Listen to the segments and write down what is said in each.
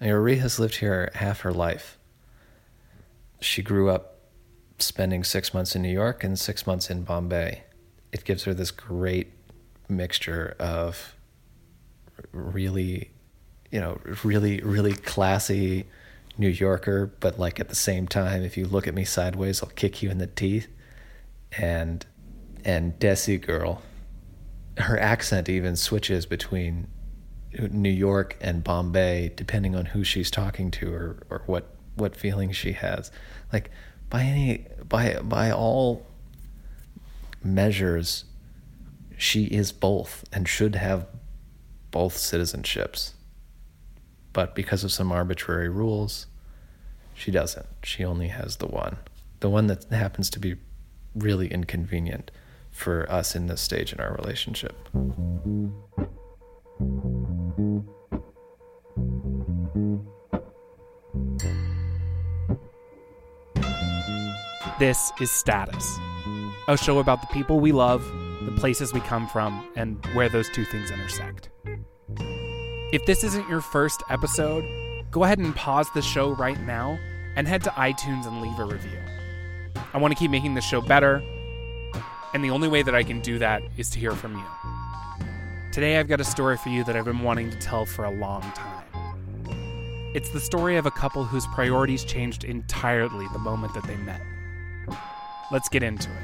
Uri has lived here half her life. She grew up spending six months in New York and six months in Bombay. It gives her this great mixture of really, you know, really, really classy New Yorker, but like at the same time, if you look at me sideways, I'll kick you in the teeth. And and Desi girl, her accent even switches between New York and Bombay depending on who she's talking to or or what what feelings she has. Like by any by by all measures, she is both and should have both citizenships. But because of some arbitrary rules, she doesn't. She only has the one. The one that happens to be really inconvenient for us in this stage in our relationship. This is Status, a show about the people we love, the places we come from, and where those two things intersect. If this isn't your first episode, go ahead and pause the show right now and head to iTunes and leave a review. I want to keep making the show better, and the only way that I can do that is to hear from you. Today, I've got a story for you that I've been wanting to tell for a long time. It's the story of a couple whose priorities changed entirely the moment that they met. Let's get into it.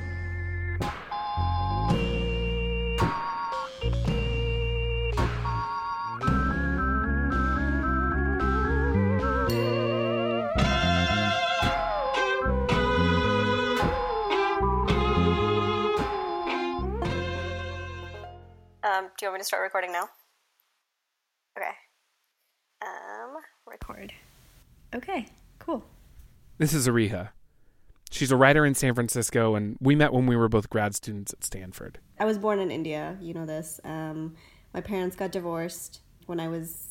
Um, do you want me to start recording now? Okay. Um, record. Okay, cool. This is Ariha. She's a writer in San Francisco, and we met when we were both grad students at Stanford. I was born in India, you know this. Um, my parents got divorced when I was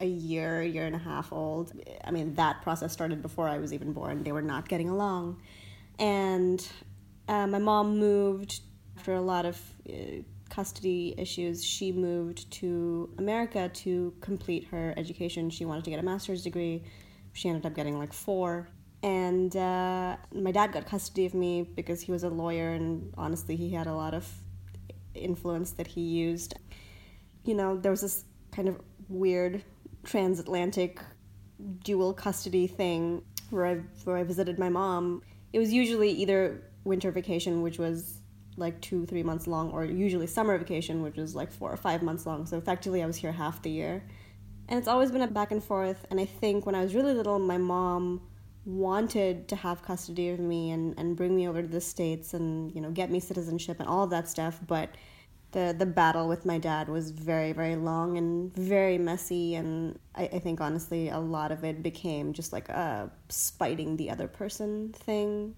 a year, year and a half old. I mean, that process started before I was even born. They were not getting along. And uh, my mom moved after a lot of uh, custody issues. She moved to America to complete her education. She wanted to get a master's degree. She ended up getting like four. And uh, my dad got custody of me because he was a lawyer, and honestly, he had a lot of influence that he used. You know, there was this kind of weird transatlantic dual custody thing where I where I visited my mom. It was usually either winter vacation, which was like two three months long, or usually summer vacation, which was like four or five months long. So effectively, I was here half the year, and it's always been a back and forth. And I think when I was really little, my mom wanted to have custody of me and, and bring me over to the states and you know get me citizenship and all that stuff but the the battle with my dad was very very long and very messy and I, I think honestly a lot of it became just like a spiting the other person thing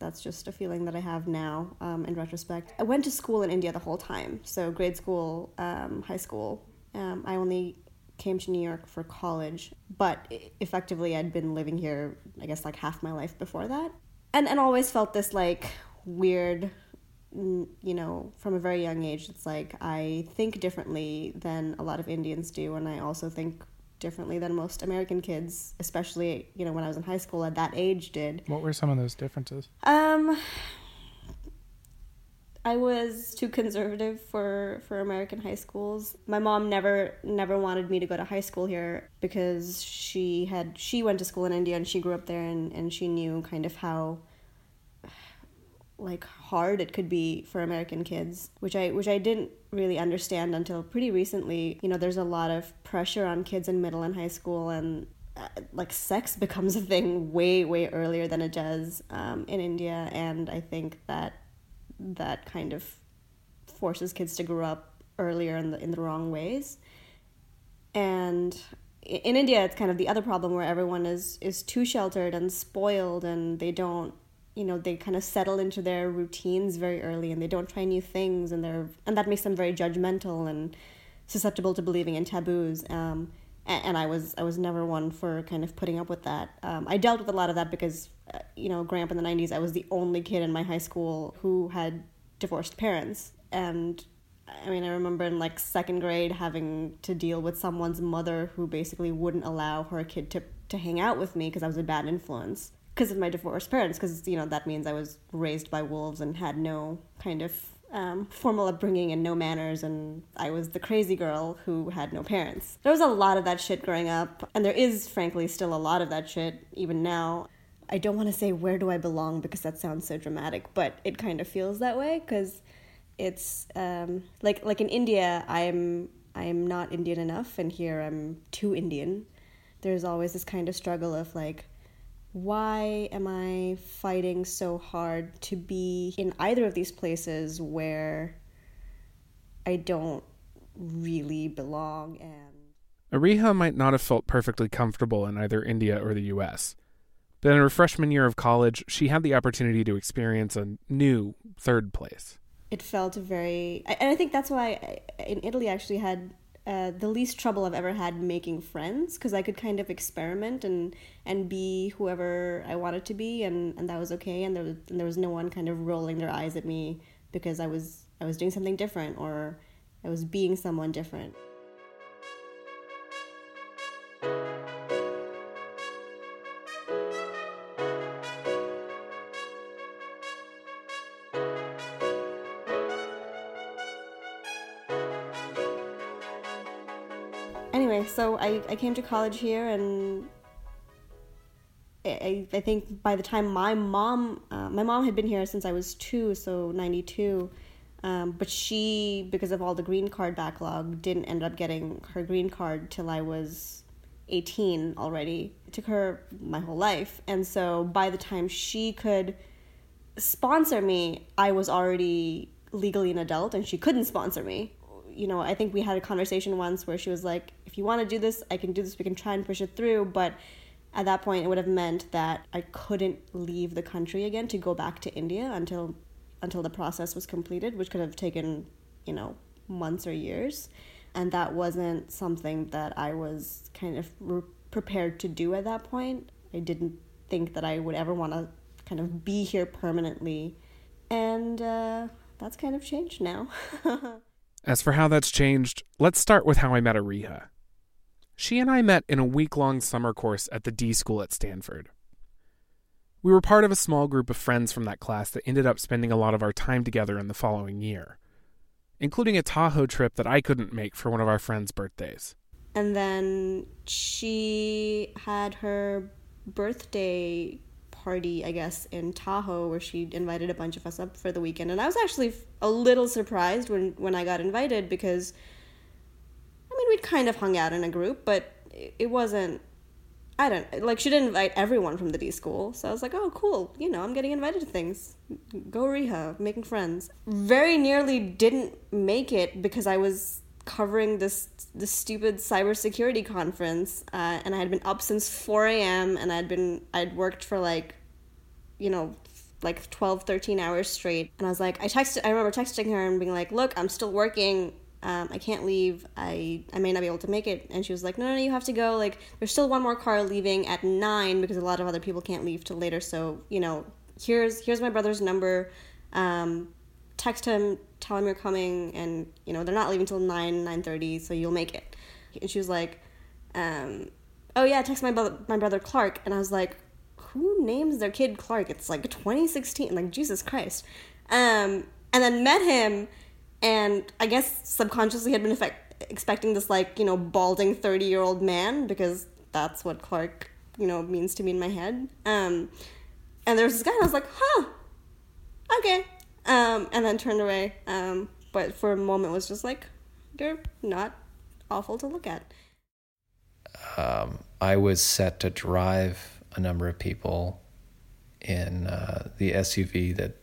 that's just a feeling that I have now um, in retrospect. I went to school in India the whole time, so grade school, um, high school. Um, I only came to New York for college, but effectively I'd been living here, I guess, like half my life before that, and and always felt this like weird, you know, from a very young age. It's like I think differently than a lot of Indians do, and I also think differently than most American kids, especially you know when I was in high school at that age did. What were some of those differences? Um, I was too conservative for for American high schools. My mom never never wanted me to go to high school here because she had she went to school in India and she grew up there and and she knew kind of how like hard it could be for American kids, which I which I didn't really understand until pretty recently. You know, there's a lot of pressure on kids in middle and high school, and uh, like sex becomes a thing way way earlier than it does um, in India, and I think that that kind of forces kids to grow up earlier in the in the wrong ways, and in India, it's kind of the other problem where everyone is is too sheltered and spoiled, and they don't you know they kind of settle into their routines very early and they don't try new things and they're and that makes them very judgmental and susceptible to believing in taboos. Um, and, I was I was never one for kind of putting up with that um, I dealt with a lot of that because uh, you know growing up in the 90s I was the only kid in my high school who had divorced parents and I mean, I remember in like second grade having to deal with someone's mother who basically wouldn't allow her kid to, to hang out with me because I was a bad influence because of my divorced parents. Because, you know, that means I was raised by wolves and had no kind of um, formal upbringing and no manners, and I was the crazy girl who had no parents. There was a lot of that shit growing up, and there is, frankly, still a lot of that shit even now. I don't want to say where do I belong because that sounds so dramatic, but it kind of feels that way because it's um, like like in India, I'm I'm not Indian enough, and here I'm too Indian. There's always this kind of struggle of like, why am I fighting so hard to be in either of these places where I don't really belong and Ariha might not have felt perfectly comfortable in either India or the US. But in her freshman year of college, she had the opportunity to experience a new third place. It felt very, and I think that's why in Italy I actually had uh, the least trouble I've ever had making friends because I could kind of experiment and and be whoever I wanted to be and, and that was okay and there was, and there was no one kind of rolling their eyes at me because I was I was doing something different or I was being someone different. So I, I came to college here and I, I think by the time my mom, uh, my mom had been here since I was two, so 92. Um, but she, because of all the green card backlog, didn't end up getting her green card till I was 18 already. It took her my whole life. And so by the time she could sponsor me, I was already legally an adult and she couldn't sponsor me you know, I think we had a conversation once where she was like, if you want to do this, I can do this. We can try and push it through. But at that point, it would have meant that I couldn't leave the country again to go back to India until until the process was completed, which could have taken, you know, months or years. And that wasn't something that I was kind of re- prepared to do at that point. I didn't think that I would ever want to kind of be here permanently. And uh, that's kind of changed now. As for how that's changed, let's start with how I met Ariha. She and I met in a week long summer course at the D School at Stanford. We were part of a small group of friends from that class that ended up spending a lot of our time together in the following year, including a Tahoe trip that I couldn't make for one of our friends' birthdays. And then she had her birthday party, I guess, in Tahoe where she invited a bunch of us up for the weekend. And I was actually a little surprised when, when I got invited because, I mean, we'd kind of hung out in a group, but it wasn't, I don't, like, she didn't invite everyone from the D school. So I was like, oh, cool, you know, I'm getting invited to things. Go Riha, making friends. Very nearly didn't make it because I was covering this this stupid cybersecurity conference, uh, and I had been up since four a.m. and I'd been I'd worked for like, you know, like 12, 13 hours straight. And I was like, I texted, I remember texting her and being like, look, I'm still working. Um, I can't leave. I I may not be able to make it. And she was like, no, no, no, you have to go. Like, there's still one more car leaving at nine because a lot of other people can't leave till later. So you know, here's here's my brother's number. Um, text him, tell him you're coming, and you know they're not leaving till nine nine thirty, so you'll make it. And she was like, um, "Oh yeah, text my brother, my brother Clark," and I was like, "Who names their kid Clark? It's like 2016, like Jesus Christ." Um, and then met him, and I guess subconsciously had been effect- expecting this like you know balding thirty year old man because that's what Clark you know means to me in my head. Um, and there was this guy, and I was like, "Huh, okay." Um, and then turned away. Um, but for a moment was just like, you're not awful to look at. Um, I was set to drive a number of people in uh, the SUV that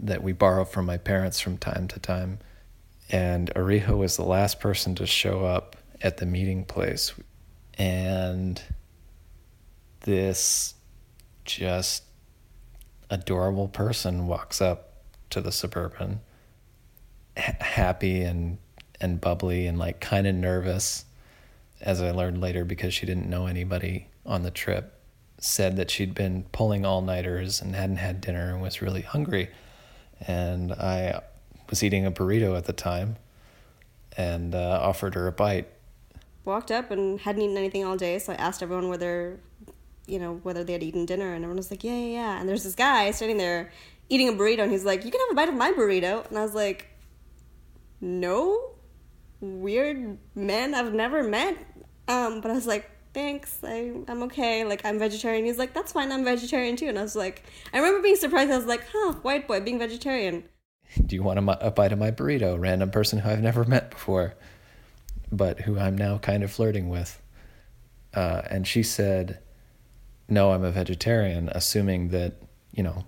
that we borrow from my parents from time to time, and Ariha was the last person to show up at the meeting place, and this just adorable person walks up to the suburban h- happy and and bubbly and like kind of nervous as i learned later because she didn't know anybody on the trip said that she'd been pulling all-nighters and hadn't had dinner and was really hungry and i was eating a burrito at the time and uh, offered her a bite. Walked up and hadn't eaten anything all day, so I asked everyone whether, you know, whether they had eaten dinner, and everyone was like, yeah, yeah, yeah. And there's this guy standing there eating a burrito, and he's like, you can have a bite of my burrito. And I was like, no, weird man I've never met. Um, but I was like, thanks, I, I'm okay. Like, I'm vegetarian. He's like, that's fine, I'm vegetarian too. And I was like, I remember being surprised. I was like, huh, white boy being vegetarian. Do you want a, a bite of my burrito? Random person who I've never met before, but who I'm now kind of flirting with. Uh, and she said, no, I'm a vegetarian, assuming that, you know,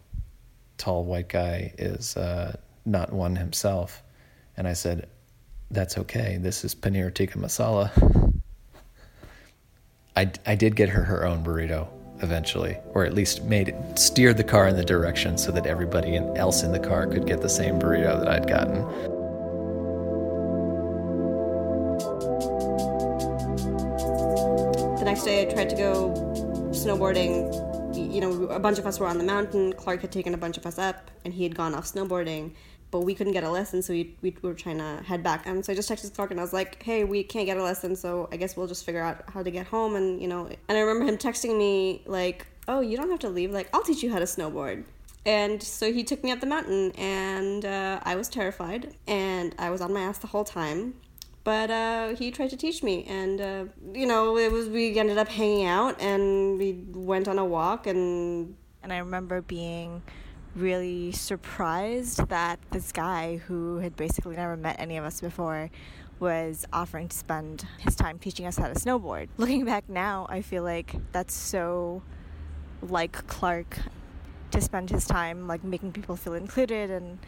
tall white guy is uh, not one himself. And I said, that's okay. This is paneer tikka masala. I, I did get her her own burrito eventually, or at least made it, steered the car in the direction so that everybody else in the car could get the same burrito that I'd gotten. The next day, I tried to go snowboarding. You know, a bunch of us were on the mountain. Clark had taken a bunch of us up, and he had gone off snowboarding but we couldn't get a lesson, so we, we were trying to head back. And so I just texted Clark and I was like, hey, we can't get a lesson, so I guess we'll just figure out how to get home. And, you know, and I remember him texting me, like, oh, you don't have to leave. Like, I'll teach you how to snowboard. And so he took me up the mountain, and uh, I was terrified, and I was on my ass the whole time. But uh, he tried to teach me, and uh, you know, it was we ended up hanging out, and we went on a walk, and and I remember being really surprised that this guy who had basically never met any of us before was offering to spend his time teaching us how to snowboard. Looking back now, I feel like that's so like Clark to spend his time like making people feel included and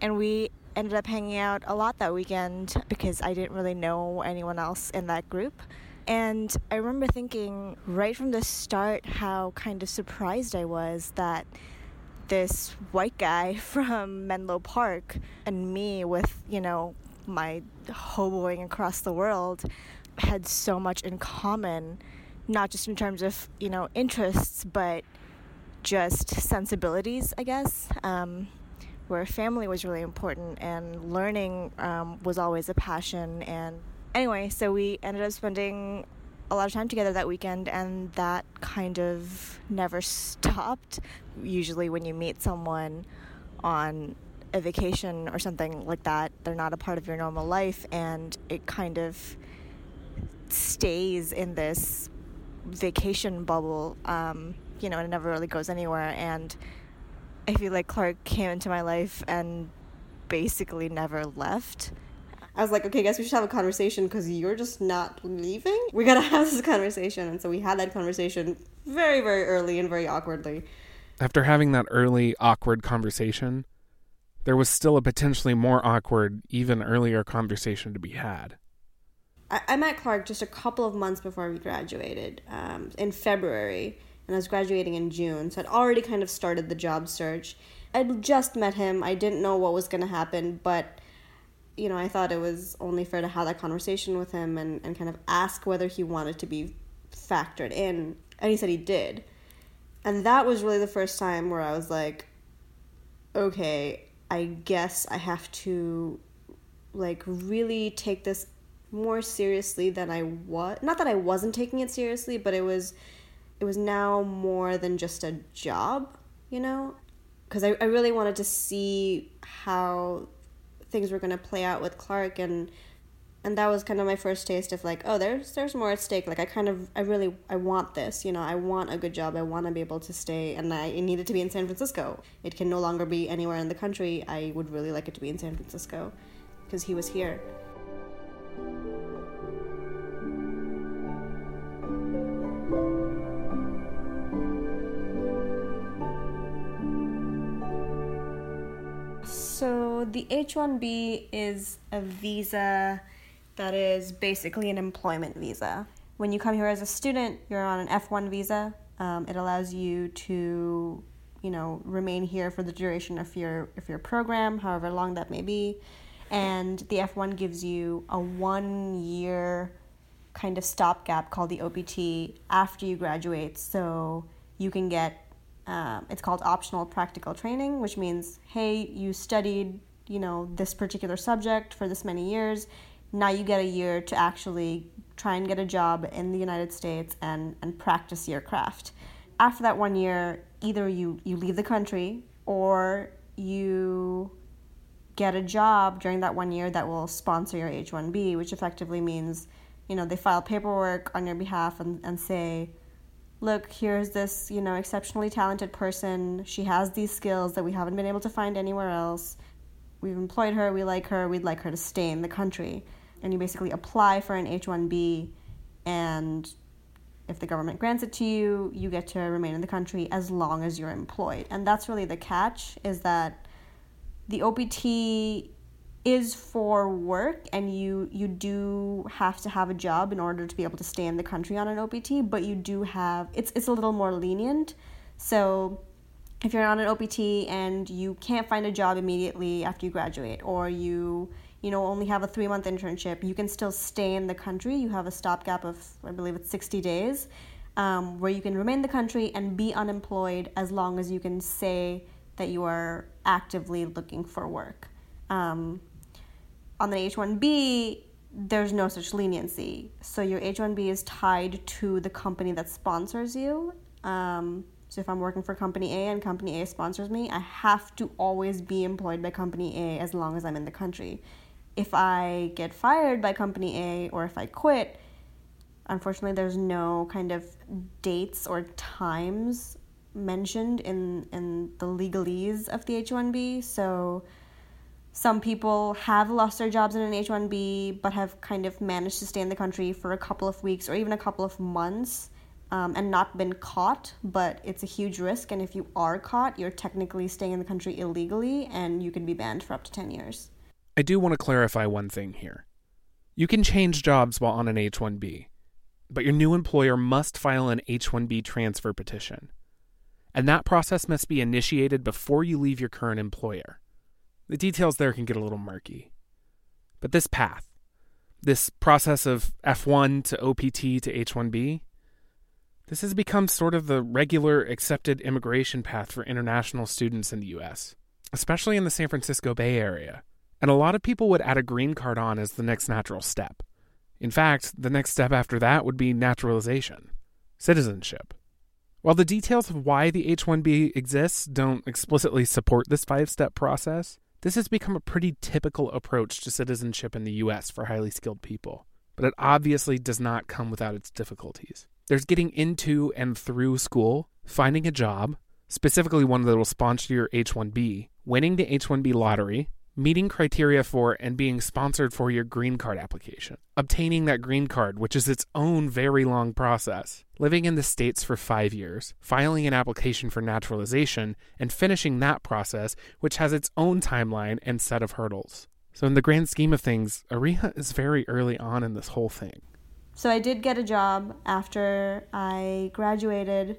and we ended up hanging out a lot that weekend because I didn't really know anyone else in that group. And I remember thinking right from the start how kind of surprised I was that this white guy from Menlo Park and me with, you know, my hoboing across the world had so much in common, not just in terms of, you know, interests, but just sensibilities, I guess. Um, where family was really important and learning um, was always a passion. And anyway, so we ended up spending a lot of time together that weekend, and that kind of never stopped. Usually, when you meet someone on a vacation or something like that, they're not a part of your normal life, and it kind of stays in this vacation bubble, um, you know, and it never really goes anywhere. And I feel like Clark came into my life and basically never left. I was like, okay, guess we should have a conversation because you're just not leaving. We gotta have this conversation. And so we had that conversation very, very early and very awkwardly. After having that early, awkward conversation, there was still a potentially more awkward, even earlier conversation to be had. I, I met Clark just a couple of months before we graduated um, in February, and I was graduating in June, so I'd already kind of started the job search. I'd just met him, I didn't know what was gonna happen, but you know, I thought it was only fair to have that conversation with him and, and kind of ask whether he wanted to be factored in. And he said he did. And that was really the first time where I was like, okay, I guess I have to like really take this more seriously than I was. Not that I wasn't taking it seriously, but it was it was now more than just a job, you know? Because I, I really wanted to see how things were going to play out with Clark and and that was kind of my first taste of like oh there's there's more at stake. Like I kind of I really I want this you know? I want a good job. I want to be able to stay and I needed to be in San Francisco. It can no longer be anywhere in the country. I would really like it to be in San Francisco because he was here The H-1B is a visa that is basically an employment visa. When you come here as a student, you're on an F1 visa. Um, it allows you to, you know, remain here for the duration of your of your program, however long that may be. And the F1 gives you a one year kind of stopgap called the OPT after you graduate, so you can get um, it's called optional practical training, which means, hey, you studied you know, this particular subject for this many years. Now you get a year to actually try and get a job in the United States and, and practice your craft. After that one year, either you, you leave the country or you get a job during that one year that will sponsor your H 1B, which effectively means, you know, they file paperwork on your behalf and, and say, look, here's this, you know, exceptionally talented person. She has these skills that we haven't been able to find anywhere else. We've employed her, we like her, we'd like her to stay in the country. And you basically apply for an H 1B, and if the government grants it to you, you get to remain in the country as long as you're employed. And that's really the catch is that the OPT is for work and you you do have to have a job in order to be able to stay in the country on an OPT, but you do have it's it's a little more lenient. So if you're on an OPT and you can't find a job immediately after you graduate or you you know only have a 3 month internship, you can still stay in the country. You have a stopgap of I believe it's 60 days. Um, where you can remain in the country and be unemployed as long as you can say that you are actively looking for work. Um, on the H 1B, there's no such leniency. So your H 1B is tied to the company that sponsors you. Um, so if I'm working for company A and company A sponsors me, I have to always be employed by company A as long as I'm in the country. If I get fired by company A or if I quit, unfortunately, there's no kind of dates or times mentioned in, in the legalese of the H 1B. So some people have lost their jobs in an H 1B but have kind of managed to stay in the country for a couple of weeks or even a couple of months um, and not been caught, but it's a huge risk. And if you are caught, you're technically staying in the country illegally and you can be banned for up to 10 years. I do want to clarify one thing here. You can change jobs while on an H 1B, but your new employer must file an H 1B transfer petition. And that process must be initiated before you leave your current employer. The details there can get a little murky. But this path, this process of F1 to OPT to H1B, this has become sort of the regular accepted immigration path for international students in the US, especially in the San Francisco Bay Area. And a lot of people would add a green card on as the next natural step. In fact, the next step after that would be naturalization, citizenship. While the details of why the H 1B exists don't explicitly support this five step process, this has become a pretty typical approach to citizenship in the US for highly skilled people, but it obviously does not come without its difficulties. There's getting into and through school, finding a job, specifically one that will sponsor your H 1B, winning the H 1B lottery, meeting criteria for and being sponsored for your green card application, obtaining that green card, which is its own very long process, living in the States for five years, filing an application for naturalization, and finishing that process, which has its own timeline and set of hurdles. So, in the grand scheme of things, Ariha is very early on in this whole thing. So, I did get a job after I graduated.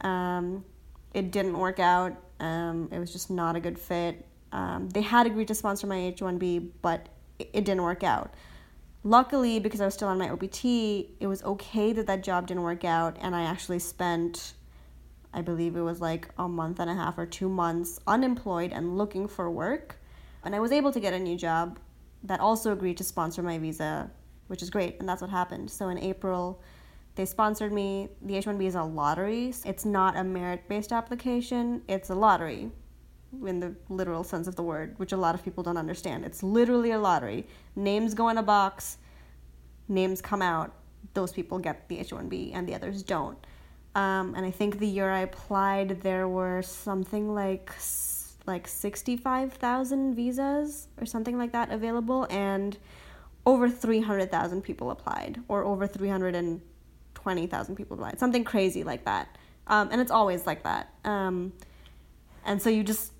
Um, it didn't work out. Um, it was just not a good fit um, they had agreed to sponsor my H1B, but it, it didn't work out. Luckily, because I was still on my OPT, it was okay that that job didn't work out, and I actually spent, I believe it was like a month and a half or two months unemployed and looking for work. And I was able to get a new job that also agreed to sponsor my visa, which is great, and that's what happened. So in April, they sponsored me. The H 1B is a lottery. It's not a merit based application, it's a lottery in the literal sense of the word, which a lot of people don't understand. It's literally a lottery. Names go in a box, names come out. Those people get the H 1B and the others don't. Um, and I think the year I applied, there were something like like 65,000 visas or something like that available, and over 300,000 people applied, or over 320,000 people applied, something crazy like that. Um, and it's always like that. Um, and so you just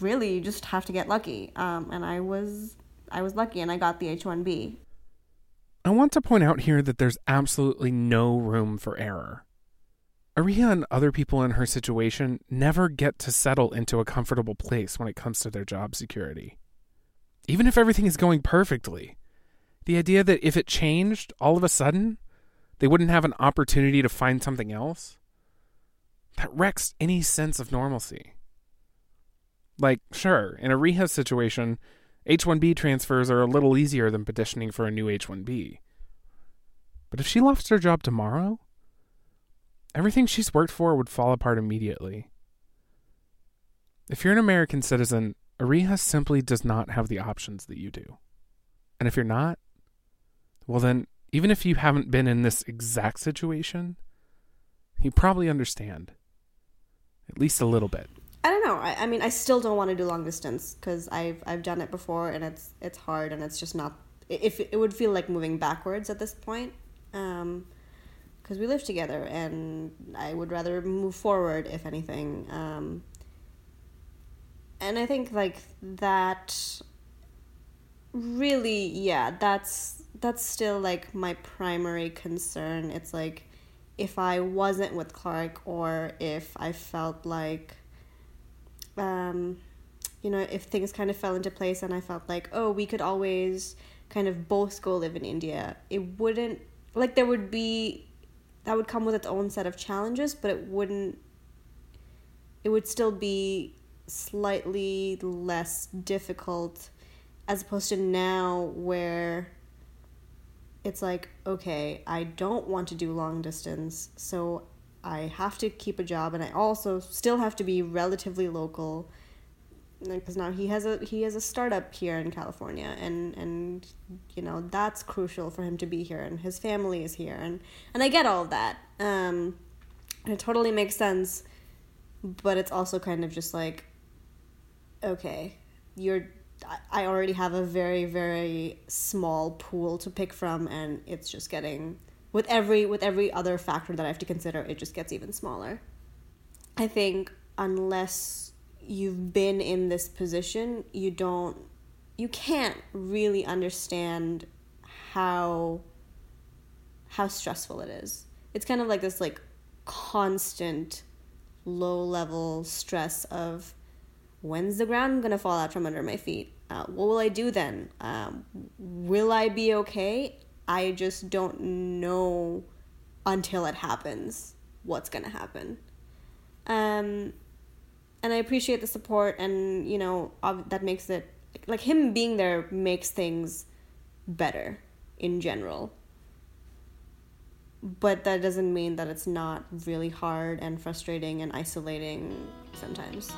really you just have to get lucky. Um, and I was I was lucky and I got the H one B. I want to point out here that there's absolutely no room for error. Ariha and other people in her situation never get to settle into a comfortable place when it comes to their job security. Even if everything is going perfectly, the idea that if it changed all of a sudden, they wouldn't have an opportunity to find something else, that wrecks any sense of normalcy. Like, sure, in Ariha situation, H 1B transfers are a little easier than petitioning for a new H 1B. But if she lost her job tomorrow, everything she's worked for would fall apart immediately. If you're an American citizen, Ariha simply does not have the options that you do. And if you're not, well, then, even if you haven't been in this exact situation, you probably understand. At least a little bit. I don't know. I, I mean, I still don't want to do long distance because I've I've done it before and it's it's hard and it's just not. If it, it would feel like moving backwards at this point, because um, we live together and I would rather move forward if anything. Um, and I think like that. Really, yeah, that's that's still like my primary concern. It's like if I wasn't with Clark or if I felt like um, you know, if things kind of fell into place and I felt like, oh, we could always kind of both go live in India, it wouldn't, like, there would be, that would come with its own set of challenges, but it wouldn't, it would still be slightly less difficult as opposed to now where it's like, okay, I don't want to do long distance, so I have to keep a job, and I also still have to be relatively local, because now he has a he has a startup here in California, and and you know that's crucial for him to be here, and his family is here, and and I get all of that. Um, it totally makes sense, but it's also kind of just like, okay, you're I already have a very very small pool to pick from and it's just getting with every with every other factor that I have to consider, it just gets even smaller. I think unless you've been in this position, you don't you can't really understand how how stressful it is. It's kind of like this like constant low level stress of when's the ground gonna fall out from under my feet? Uh, what will I do then? Um, will I be okay? I just don't know until it happens what's to happen. Um, and I appreciate the support, and you know that makes it like him being there makes things better in general. But that doesn't mean that it's not really hard and frustrating and isolating sometimes.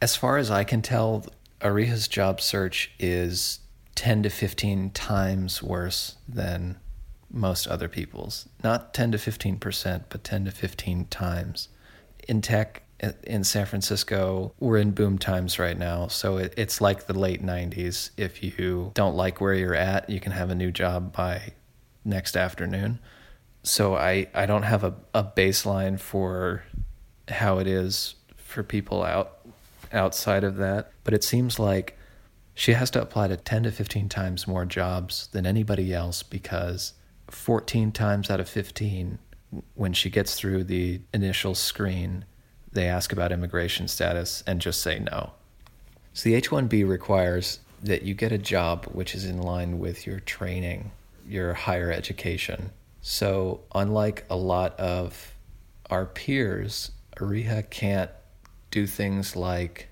As far as I can tell, Ariha's job search is 10 to 15 times worse than most other people's. Not 10 to 15%, but 10 to 15 times. In tech in San Francisco, we're in boom times right now. So it, it's like the late 90s. If you don't like where you're at, you can have a new job by next afternoon. So I, I don't have a, a baseline for how it is for people out outside of that. But it seems like she has to apply to 10 to 15 times more jobs than anybody else because 14 times out of 15, when she gets through the initial screen, they ask about immigration status and just say no. So the H 1B requires that you get a job which is in line with your training, your higher education. So, unlike a lot of our peers, Ariha can't do things like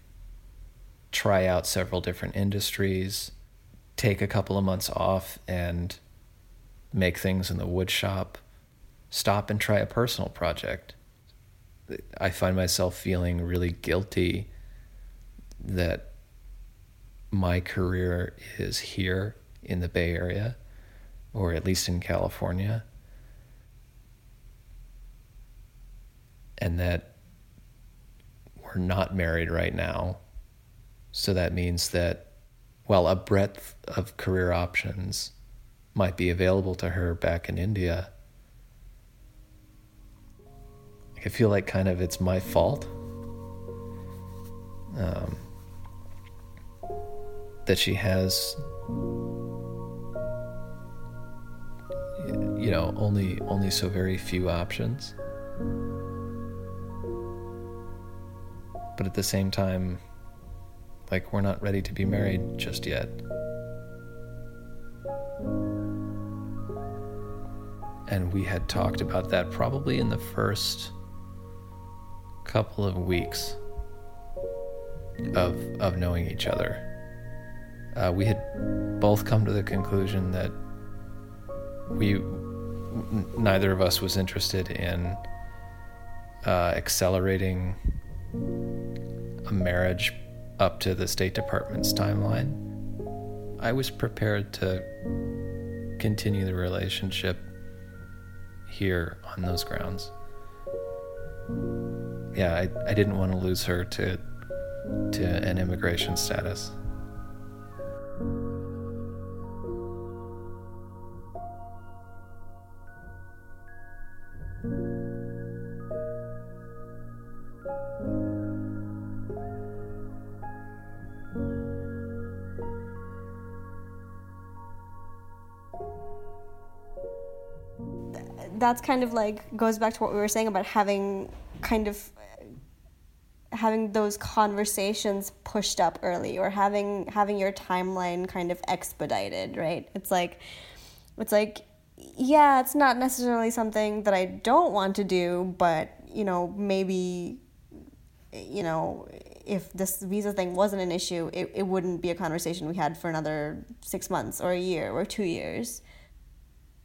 try out several different industries, take a couple of months off and make things in the wood shop, stop and try a personal project. I find myself feeling really guilty that my career is here in the Bay Area, or at least in California, and that are not married right now. So that means that while a breadth of career options might be available to her back in India, I feel like kind of it's my fault. Um, that she has you know only only so very few options but at the same time, like, we're not ready to be married just yet. And we had talked about that probably in the first couple of weeks of, of knowing each other. Uh, we had both come to the conclusion that we n- neither of us was interested in uh, accelerating a marriage up to the State Department's timeline. I was prepared to continue the relationship here on those grounds. Yeah, I, I didn't want to lose her to to an immigration status. That's kind of like goes back to what we were saying about having kind of having those conversations pushed up early or having having your timeline kind of expedited right? It's like it's like yeah it's not necessarily something that i don't want to do but you know maybe you know if this visa thing wasn't an issue it, it wouldn't be a conversation we had for another six months or a year or two years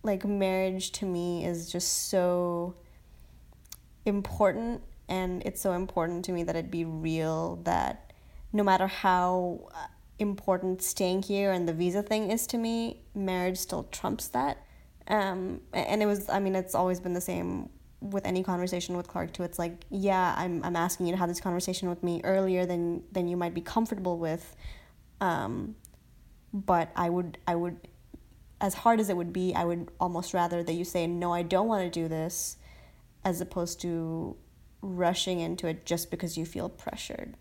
like marriage to me is just so important and it's so important to me that it be real that no matter how important staying here and the visa thing is to me marriage still trumps that. Um, and it was i mean it's always been the same with any conversation with clark too. It's like yeah i'm, I'm asking you to have this conversation with me earlier than than you might be comfortable with. Um, but i would i would as hard as it would be, I would almost rather that you say, no, I don't want to do this, as opposed to rushing into it just because you feel pressured.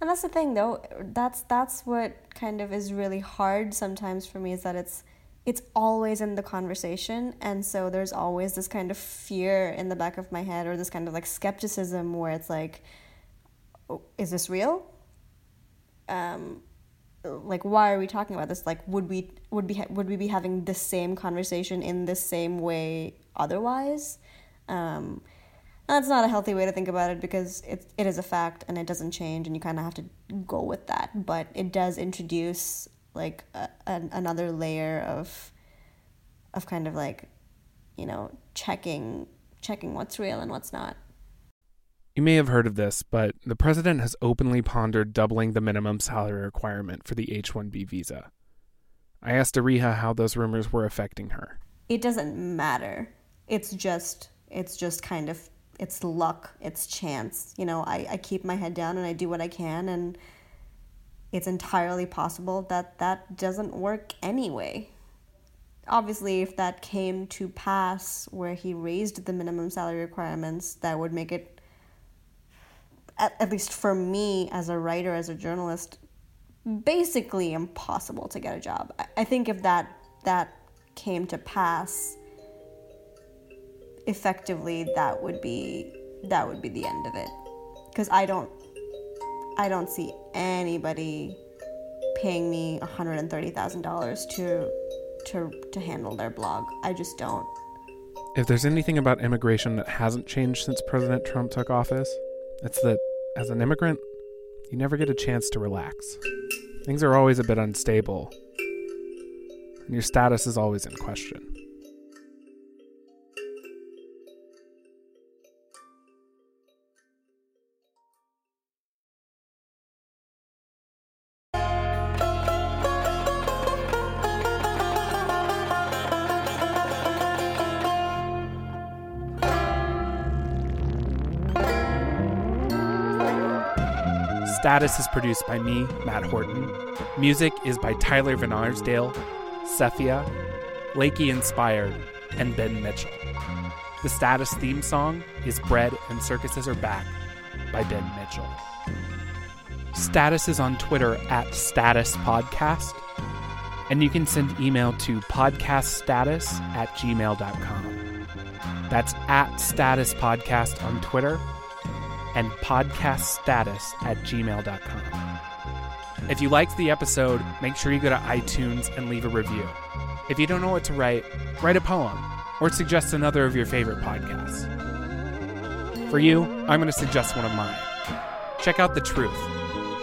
And that's the thing though, that's that's what kind of is really hard sometimes for me is that it's it's always in the conversation and so there's always this kind of fear in the back of my head or this kind of like skepticism where it's like oh, is this real? Um like why are we talking about this? Like would we would be would we be having the same conversation in the same way otherwise? Um that's not a healthy way to think about it because it, it is a fact and it doesn't change and you kind of have to go with that. But it does introduce like a, a, another layer of of kind of like you know checking checking what's real and what's not you may have heard of this, but the president has openly pondered doubling the minimum salary requirement for the H 1B visa. I asked Ariha how those rumors were affecting her. It doesn't matter. It's just, it's just kind of, it's luck, it's chance. You know, I, I keep my head down and I do what I can, and it's entirely possible that that doesn't work anyway. Obviously, if that came to pass where he raised the minimum salary requirements, that would make it at, at least for me as a writer, as a journalist, basically impossible to get a job. I, I think if that that came to pass, effectively that would be that would be the end of it. Because I don't I don't see anybody paying me $130,000 to to to handle their blog. I just don't. If there's anything about immigration that hasn't changed since President Trump took office, it's that as an immigrant, you never get a chance to relax. Things are always a bit unstable, and your status is always in question. Status is produced by me, Matt Horton. Music is by Tyler Van Arsdale, Cephia, Lakey Inspired, and Ben Mitchell. The Status theme song is Bread and Circuses Are Back by Ben Mitchell. Status is on Twitter at Status Podcast, and you can send email to podcaststatus at gmail.com. That's at Status Podcast on Twitter and podcaststatus at gmail.com. If you liked the episode, make sure you go to iTunes and leave a review. If you don't know what to write, write a poem. or suggest another of your favorite podcasts. For you, I'm going to suggest one of mine. Check out The Truth.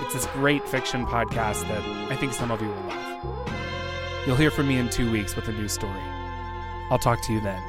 It's this great fiction podcast that I think some of you will love. You'll hear from me in two weeks with a new story. I'll talk to you then.